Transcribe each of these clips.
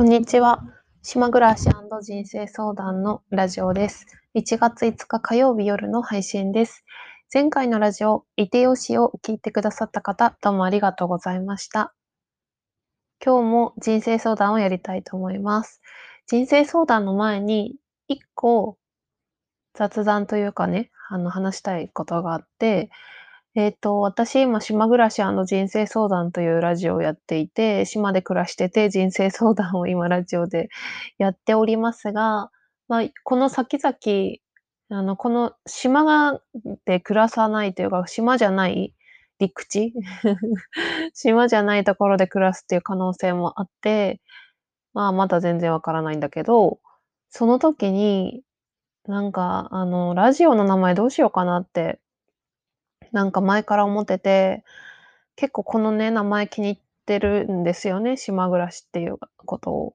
こんにちは。島暮らし人生相談のラジオです。1月5日火曜日夜の配信です。前回のラジオ、いてよしを聞いてくださった方、どうもありがとうございました。今日も人生相談をやりたいと思います。人生相談の前に、1個雑談というかね、あの話したいことがあって、えっと、私、今、島暮らし人生相談というラジオをやっていて、島で暮らしてて人生相談を今ラジオでやっておりますが、まあ、この先々、あの、この島がで暮らさないというか、島じゃない陸地？島じゃないところで暮らすっていう可能性もあって、まあ、まだ全然わからないんだけど、その時に、なんか、あの、ラジオの名前どうしようかなってなんか前から思ってて、結構このね、名前気に入ってるんですよね、島暮らしっていうことを。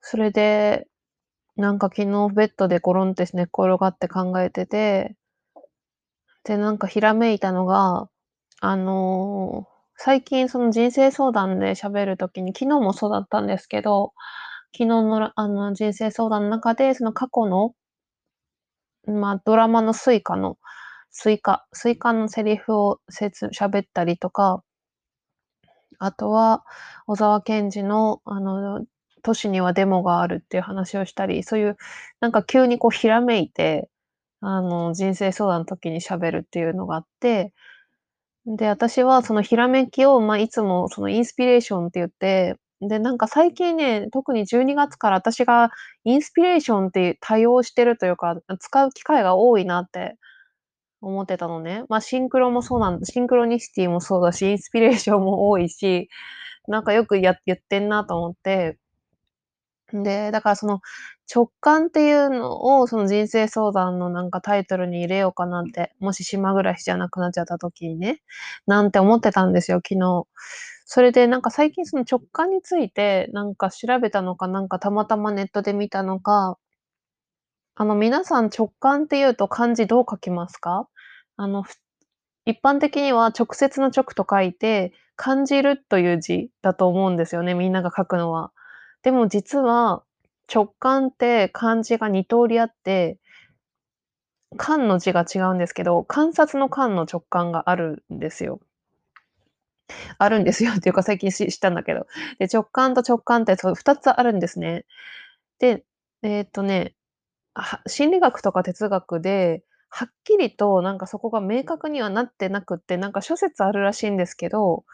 それで、なんか昨日ベッドでゴロンって寝っ転がって考えてて、で、なんかひらめいたのが、あの、最近その人生相談で喋る時に、昨日もそうだったんですけど、昨日のあの人生相談の中で、その過去の、まあ、ドラマのスイカのスイカ、スイカのセリフを喋ったりとか、あとは、小沢健二の、あの、都市にはデモがあるっていう話をしたり、そういう、なんか急にこうひらめいて、あの、人生相談の時に喋るっていうのがあって、で、私はそのひらめきを、まあ、いつもそのインスピレーションって言って、で、なんか最近ね、特に12月から私がインスピレーションって多用してるというか、使う機会が多いなって思ってたのね。まあ、シンクロもそうなんだ。シンクロニシティもそうだし、インスピレーションも多いし、なんかよくや言ってんなと思って。で、だからその直感っていうのをその人生相談のなんかタイトルに入れようかなって、もし島暮らしじゃなくなっちゃった時にね、なんて思ってたんですよ、昨日。それでなんか最近その直感についてなんか調べたのか、なんかたまたまネットで見たのか、あの皆さん直感っていうと漢字どう書きますか？あの、一般的には直接の直と書いて、感じるという字だと思うんですよね、みんなが書くのは。でも実は、直感って漢字が2通りあって、感の字が違うんですけど、観察の観の直感があるんですよ。あるんですよ っていうか最近知ったんだけど。で、直感と直感ってそう2つあるんですね。で、えーっとね、心理学とか哲学ではっきりとなんかそこが明確にはなってなくって、なんか諸説あるらしいんですけど、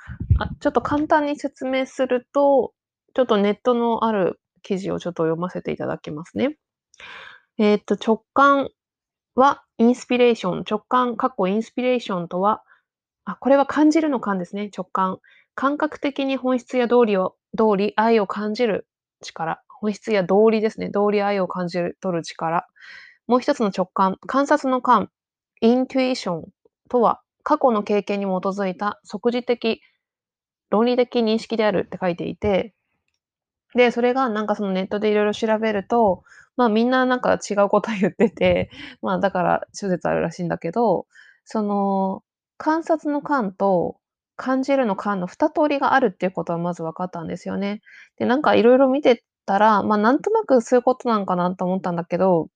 あ、ちょっと簡単に説明すると、ちょっとネットのある記事をちょっと読ませていただきますね。えっと、直感はインスピレーション、直感、かっこインスピレーションとは、あ、これは感じるの感ですね、直感。感覚的に本質や道理を、道理、愛を感じる力。本質や道理ですね。道理、愛を感じる、取る力。もう一つの直感、観察の感、イントゥイションとは、過去の経験に基づいた即時的、論理的認識であるって書いていて、で、それがなんかそのネットでいろいろ調べると、まあみんななんか違うこと言ってて、まあだから諸説あるらしいんだけど、その観察の感と感じるの感の二通りがあるっていうことはまず分かったんですよね。で、なんかいろいろ見てたら、まあなんとなくそういうことなんかなと思ったんだけど、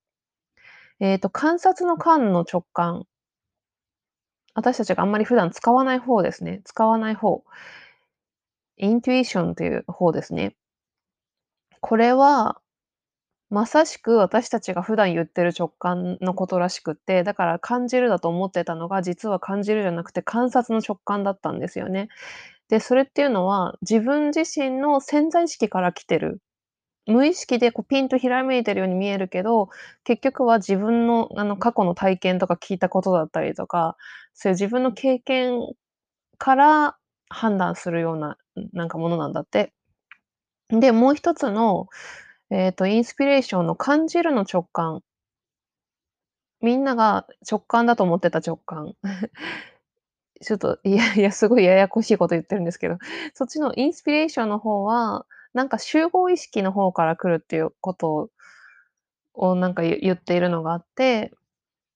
えっと、観察の観の直感。私たちがあんまり普段使わない方ですね。使わない方。イントゥイションという方ですね。これは、まさしく私たちが普段言ってる直感のことらしくって、だから感じるだと思ってたのが、実は感じるじゃなくて観察の直感だったんですよね。で、それっていうのは、自分自身の潜在意識から来てる無意識でこうピンとひらめいてるように見えるけど、結局は自分のあの過去の体験とか聞いたことだったりとか、そういう自分の経験から判断するような、なんかものなんだって。で、もう一つの、えっと、インスピレーションの感じるの直感。みんなが直感だと思ってた直感。ちょっと、いやいや、すごいややこしいこと言ってるんですけど、そっちのインスピレーションの方はなんか集合意識の方から来るっていうことをなんか言っているのがあって、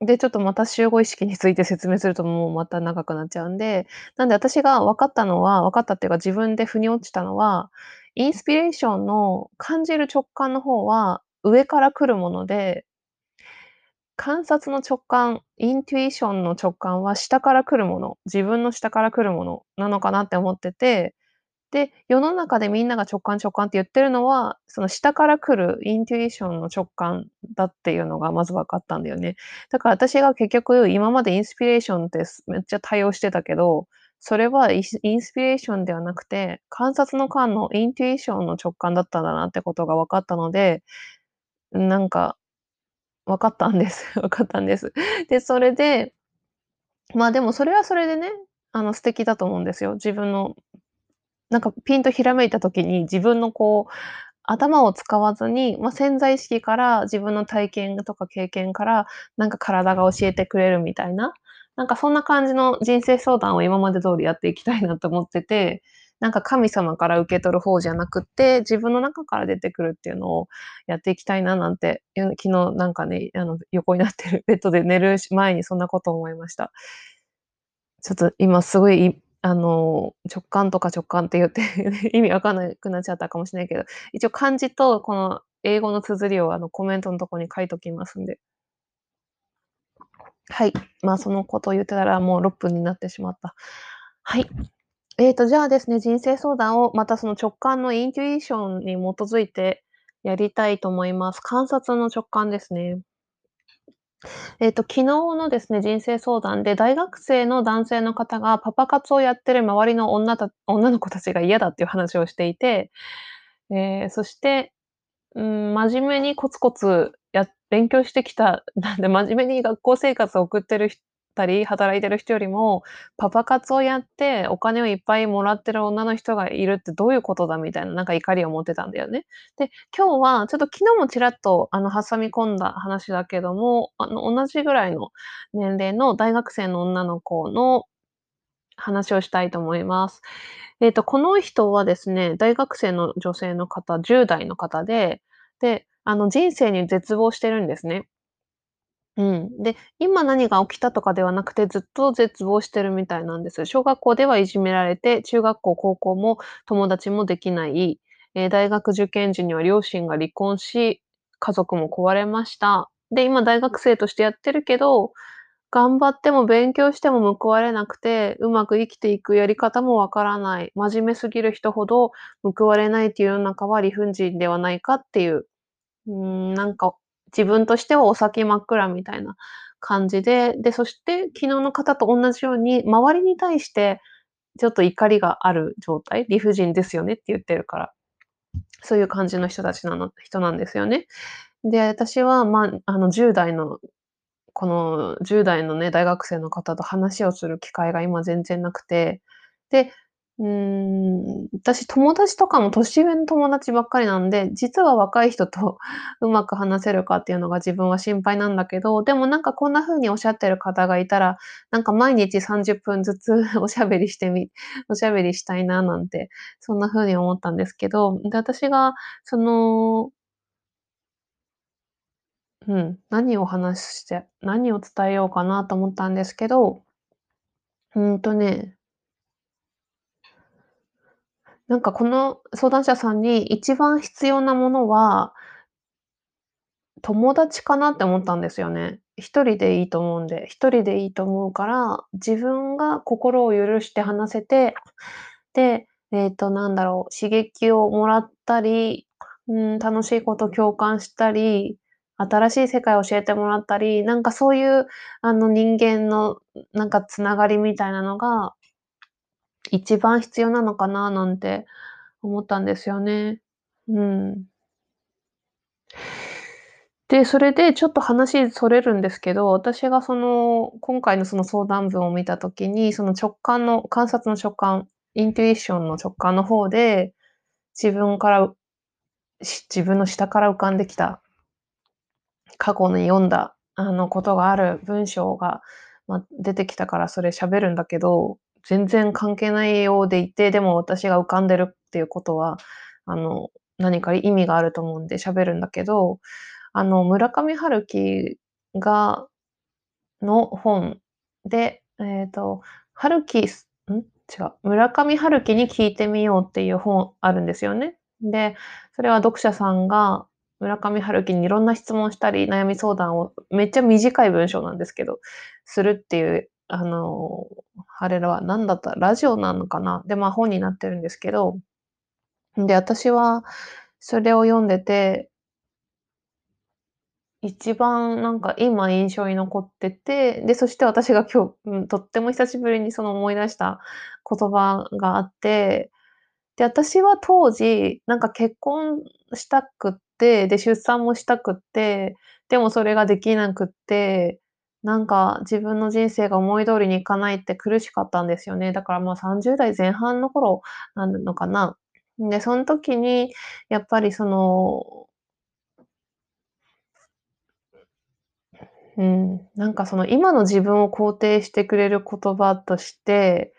で、ちょっとまた集合意識について説明するともうまた長くなっちゃうんで、なんで私が分かったのは分かったっていうか自分で腑に落ちたのは、インスピレーションの感じる直感の方は上から来るもので観察の直感、イントゥイションの直感は下から来るもの、自分の下から来るものなのかなって思ってて、で、世の中でみんなが直感直感って言ってるのは、その下から来るイントゥイションの直感だっていうのがまず分かったんだよね。だから私が結局今までインスピレーションってめっちゃ対応してたけど、それはインスピレーションではなくて、観察の間のイントゥイションの直感だったんだなってことが分かったので、なんか分かったんです。分かったんです。で、それで、まあでもそれはそれでね、あの素敵だと思うんですよ。自分の、なんかピンとひらめいた時に自分のこう、頭を使わずに、まあ、潜在意識から自分の体験とか経験から、なんか体が教えてくれるみたいな、なんかそんな感じの人生相談を今まで通りやっていきたいなと思ってて、なんか神様から受け取る方じゃなくって、自分の中から出てくるっていうのをやっていきたいななんて、昨日なんかね、あの、横になってるベッドで寝る前にそんなことを思いました。ちょっと今すごい、あの、直感とか直感って言って 意味わかんなくなっちゃったかもしれないけど、一応漢字とこの英語の綴りをあのコメントのとこに書いときますんで。はい。まあそのことを言ってたらもう6分になってしまった。はい。えっと、じゃあですね、人生相談をまたその直感のイントゥイションに基づいてやりたいと思います。観察の直感ですね。えっと、昨日のですね、人生相談で大学生の男性の方がパパ活をやってる周りの女た女の子たちが嫌だっていう話をしていて、えー、そして、うん、真面目にコツコツや勉強してきた、なんで真面目に学校生活を送ってるたり、働いてる人よりも、パパ活をやってお金をいっぱいもらってる女の人がいるってどういうことだみたいな、なんか怒りを持ってたんだよね。で、今日はちょっと昨日もちらっとあの挟み込んだ話だけども、あの同じぐらいの年齢の大学生の女の子の話をしたいと思います。えっ、と、この人はですね、大学生の女性の方、10代の方で、で、あの人生に絶望してるんですね。うん。で、今何が起きたとかではなくて、ずっと絶望してるみたいなんです。小学校ではいじめられて、中学校、高校も友達もできない、えー大学受験時には両親が離婚し、家族も壊れました。で、今大学生としてやってるけど、頑張っても勉強しても報われなくて、うまく生きていくやり方もわからない。真面目すぎる人ほど報われないっていう世の中は理不尽ではないかっていう、うーん、なんか自分としてはお先真っ暗みたいな感じで、で、そして昨日の方と同じように、周りに対してちょっと怒りがある状態、理不尽ですよねって言ってるから、そういう感じの人たちなの人なんですよね。で、私は、まあ、あの、10代のこの10代のね、大学生の方と話をする機会が今全然なくて、で、うん、私、友達とかも年上の友達ばっかりなんで、実は若い人とうまく話せるかっていうのが自分は心配なんだけど、でもなんかこんな風におっしゃってる方がいたら、なんか毎日30分ずつ おしゃべりしてみおしゃべりしたいななんて、そんな風に思ったんですけど、で、私がそのうん、何を話して何を伝えようかなと思ったんですけど、うんとねなんかこの相談者さんに一番必要なものは友達かなって思ったんですよね。一人でいいと思うんで、一人でいいと思うから、自分が心を許して話せて、で、えっと、なんだろう、刺激をもらったり、うん、楽しいこと共感したり、新しい世界を教えてもらったり、なんかそういう、あの、人間のなんか繋がりみたいなのが一番必要なのかななんて思ったんですよね。うん。で、それでちょっと話それるんですけど、私がその、今回のその相談文を見た時に、その直感の観察の直感、イントゥイションの直感の方で、自分から自分の下から浮かんできた、過去に読んだ、あの、ことがある文章が、ま、出てきたからそれ喋るんだけど全然関係ないようでいて、でも私が浮かんでるっていうことは、あの、何か意味があると思うんで喋るんだけど、あの、村上春樹がの本で、えっと、春樹ん？違う、村上春樹に聞いてみようっていう本あるんですよね。で、それは読者さんが村上春樹にいろんな質問したり、悩み相談をめっちゃ短い文章なんですけど、するっていう、あの、あれらは何だった？ラジオなのかな？で、まあ本になってるんですけど、で、私はそれを読んでて一番なんか今印象に残ってて、で、そして私が今日、うん、とっても久しぶりにその思い出した言葉があって、で、私は当時、なんか結婚したくって、で、出産もしたくって、でもそれができなくって、なんか自分の人生が思い通りにいかないって苦しかったんですよね。だからまあ30代前半の頃なのかな。で、その時にやっぱりそのうん、なんかその今の自分を肯定してくれる言葉として、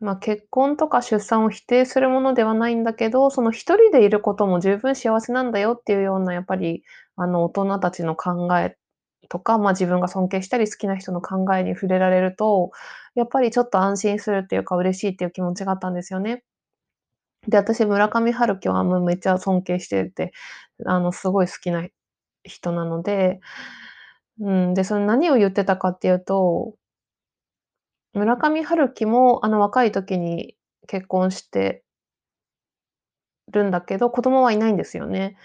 まあ、結婚とか出産を否定するものではないんだけど、その一人でいることも十分幸せなんだよっていうようなやっぱり、あの、大人たちの考えとか、まあ、自分が尊敬したり好きな人の考えに触れられると、やっぱりちょっと安心するっていうか嬉しいっていう気持ちがあったんですよね。で、私村上春樹はもうめっちゃ尊敬してて、あの、すごい好きな人なので、うん、で、その何を言ってたかっていうと、村上春樹もあの若い時に結婚してるんだけど、子供はいないんですよね。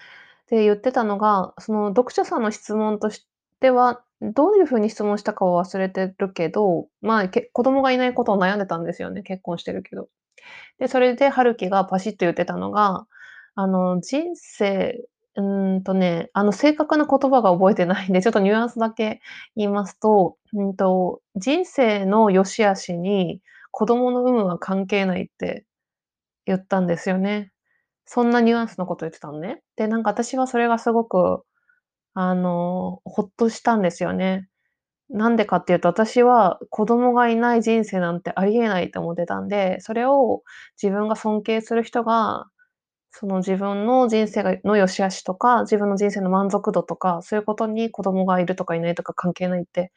で、言ってたのが、その読者さんの質問としてては、どういう風に質問したかは忘れてるけど、まあ、け子供がいないことを悩んでたんですよね、結婚してるけど。で、それで春樹がパシッと言ってたのが、あの、人生うんとね、あの、正確な言葉が覚えてないんで、ちょっとニュアンスだけ言いますと、うんと、人生の良し悪しに子供の有無は関係ないって言ったんですよね。そんなニュアンスのこと言ってたのね。で、なんか私はそれがすごく、あの、ほっとしたんですよね。なんでかっていうと、私は子供がいない人生なんてありえないと思ってたんで、それを自分が尊敬する人がその自分の人生がの良し悪しとか、自分の人生の満足度とか、そういうことに子供がいるとかいないとか関係ないって。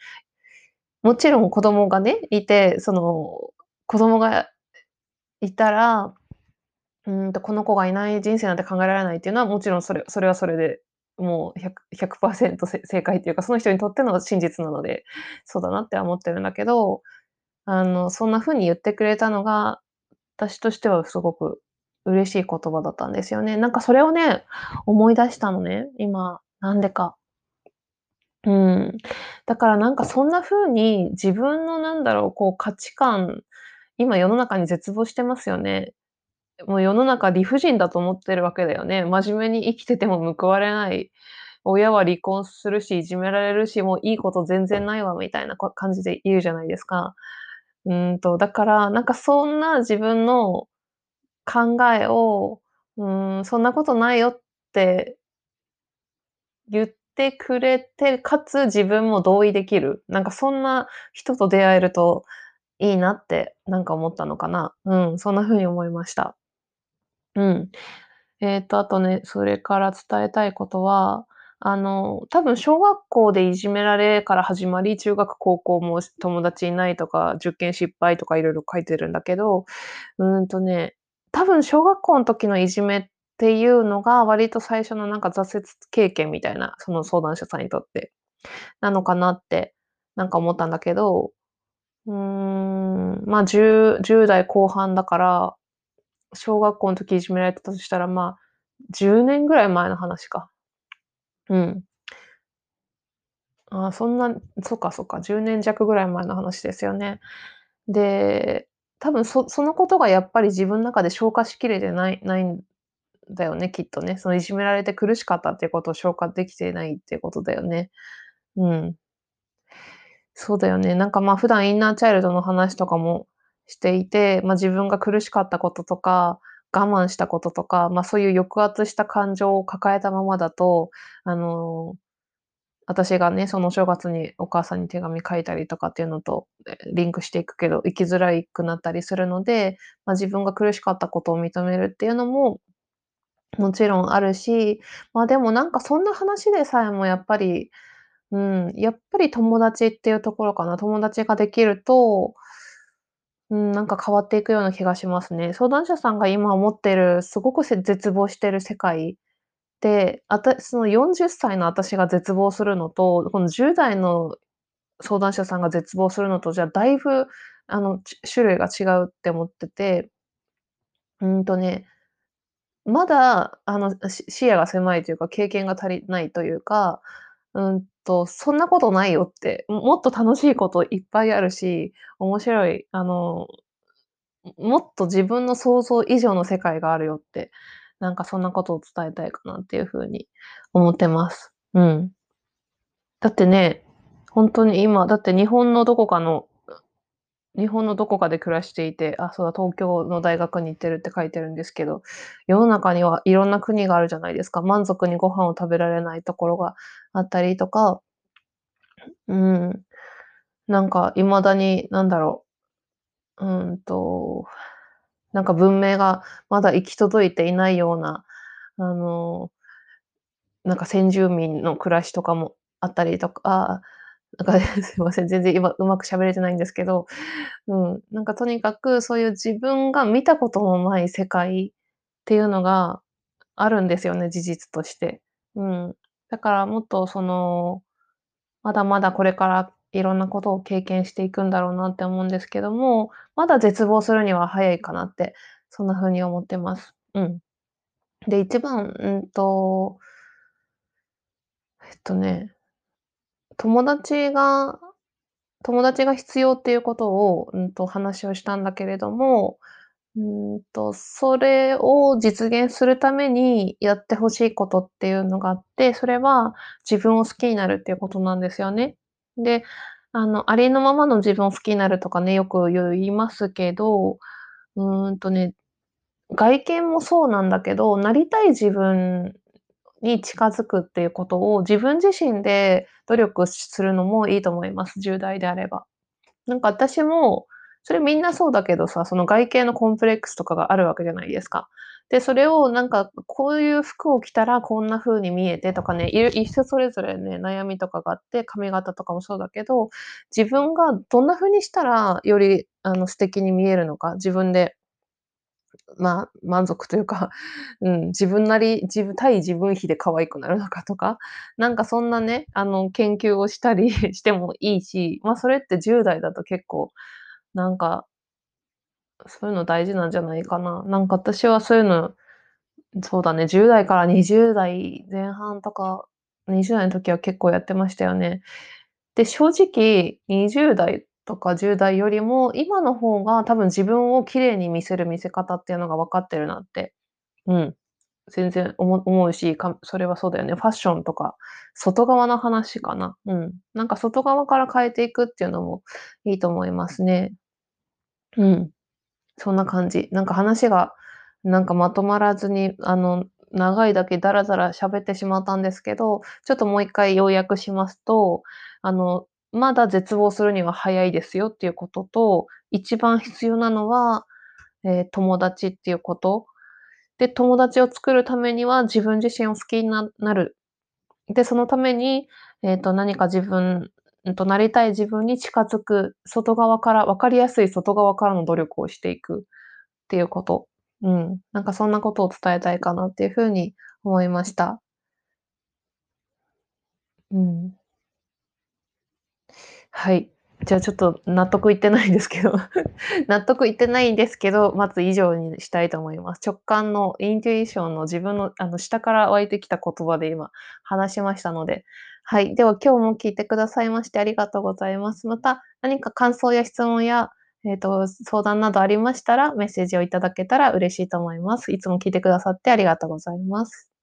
もちろん子供がね、いて、その、子供がいたら、うんと、この子がいない人生なんて考えられないっていうのは、もちろんそれそれはそれで、もう100 100%正解っていうか、その人にとっての真実なので、そうだなって思ってるんだけど、あの、そんな風に言ってくれたのが、私としてはすごく嬉しい言葉だったんですよね。なんかそれをね、思い出したのね、今、なんでか。うん。だからなんかそんな風に自分のなんだろう、こう価値観、今世の中に絶望してますよね。もう世の中理不尽だと思ってるわけだよね。真面目に生きてても報われない。親は離婚するし、いじめられるし、もういいこと全然ないわみたいな感じで言うじゃないですか。うんと、だから、なんかそんな自分の考えを、うん、そんなことないよって言ってくれて、かつ自分も同意できる、なんかそんな人と出会えるといいなって、なんか思ったのかな。うん、そんな風に思いました。うん。えっと、あとね、それから伝えたいことは、あの、多分小学校でいじめられから始まり、中学、高校も友達いないとか、受験失敗とか色々書いてるんだけど、うーんとね、多分小学校の時のいじめっていうのが、割と最初のなんか挫折経験みたいな、その相談者さんにとって、なのかなって、なんか思ったんだけど、うーん、まあ、10- 10代後半だから、小学校の時いじめられてたとしたら、まあ、10年ぐらい前の話か。うん。あ、そんなそっかそっか、10年弱ぐらい前の話ですよね。で、多分そそのことがやっぱり自分の中で消化しきれてないないんだよね、きっとね。そのいじめられて苦しかったっていうことを消化できてないっていうことだよね。うん。そうだよね。なんか、まあ、普段インナーチャイルドの話とかもしていて、まあ、自分が苦しかったこととか、我慢したこととか、まあ、そういう抑圧した感情を抱えたままだと、あの私がね、その正月にお母さんに手紙書いたりとかっていうのと、リンクしていくけど、生きづらいくなったりするので、まあ、自分が苦しかったことを認めるっていうのも、もちろんあるし、まあ、でもなんかそんな話でさえもやっぱり、うん、やっぱり友達っていうところかな。友達ができるとうん、なんか変わっていくような気がしますね。相談者さんが今思ってる、すごく絶望してる世界で、あたその40歳の私が絶望するのと、この10代の相談者さんが絶望するのとじゃ、だいぶあの、種類が違うって思ってて。うんとね、まだあの、視野が狭いというか、経験が足りないというか、うんと、そんなことないよって、もっと楽しいこといっぱいあるし、面白い、あの、もっと自分の想像以上の世界があるよって、なんかそんなことを伝えたいかなっていうふうに思ってます。うん。だってね、本当に今、だって日本のどこかの日本のどこかで暮らしていて、あ、そうだ、東京の大学に行ってるって書いてるんですけど、世の中にはいろんな国があるじゃないですか。満足にご飯を食べられないところがあったりとか。うん。なんか未だに、なんだろう、うんと、なんか文明がまだ行き届いていないような、あのなんか先住民の暮らしとかもあったりとか、なんか すいません、全然今うまく喋れてないんですけど、うん、なんかとにかくそういう自分が見たことのない世界っていうのがあるんですよね、事実として。うん。だからもっとその、まだまだこれからいろんなことを経験していくんだろうなって思うんですけども、まだ絶望するには早いかなって、そんな風に思ってます。うん。で、一番、うんとえっとね友達が友達が必要っていうことを、うんと、話をしたんだけれども、うんと、それを実現するためにやって欲しいことっていうのがあって、それは自分を好きになるっていうことなんですよね。で、あの、ありのままの自分を好きになるとかね、よく言いますけど、うんとね、外見もそうなんだけど、なりたい自分に近づくっていうことを自分自身で努力するのもいいと思います、10代であれば。なんか私も、それみんなそうだけどさ、その外見のコンプレックスとかがあるわけじゃないですか。で、それをなんか、こういう服を着たらこんな風に見えてとかね、いる人それぞれね、悩みとかがあって、髪型とかもそうだけど、自分がどんな風にしたらよりあの素敵に見えるのか、自分でまあ、満足というか、うん、自分なり自分対自分比で可愛くなるのかとか、なんかそんなね、あの、研究をしたり してもいいし、まあ、それって10代だと結構、なんかそういうの大事なんじゃないかな。なんか私はそういうの、そうだね、10代から20代前半とか、20代の時は結構やってましたよね。で、正直20代とか10代よりも、今の方が多分自分を綺麗に見せる見せ方っていうのが分かってるなって、うん、全然思うし、それはそうだよね。ファッションとか、外側の話かな。うん。なんか外側から変えていくっていうのもいいと思いますね。うん。そんな感じ。なんか話が、なんかまとまらずに、あの、長いだけダラダラ喋ってしまったんですけど、ちょっともう一回要約しますと、あの、まだ絶望するには早いですよっていうことと、一番必要なのは、えー、友達っていうこと。で、友達を作るためには自分自身を好きになる。で、そのために、えっと、何か自分と、なりたい自分に近づく、外側から分かりやすい外側からの努力をしていくっていうこと。うん、なんかそんなことを伝えたいかなっていう風に思いました。うん。はい。じゃあちょっと納得いってないんですけど、納得いってないんですけど、まず以上にしたいと思います。直感のイントゥイションの自分のあの下から湧いてきた言葉で今話しましたので、はい。では今日も聞いてくださいましてありがとうございます。また何か感想や質問や、えっと、相談などありましたら、メッセージをいただけたら嬉しいと思います。いつも聞いてくださってありがとうございます。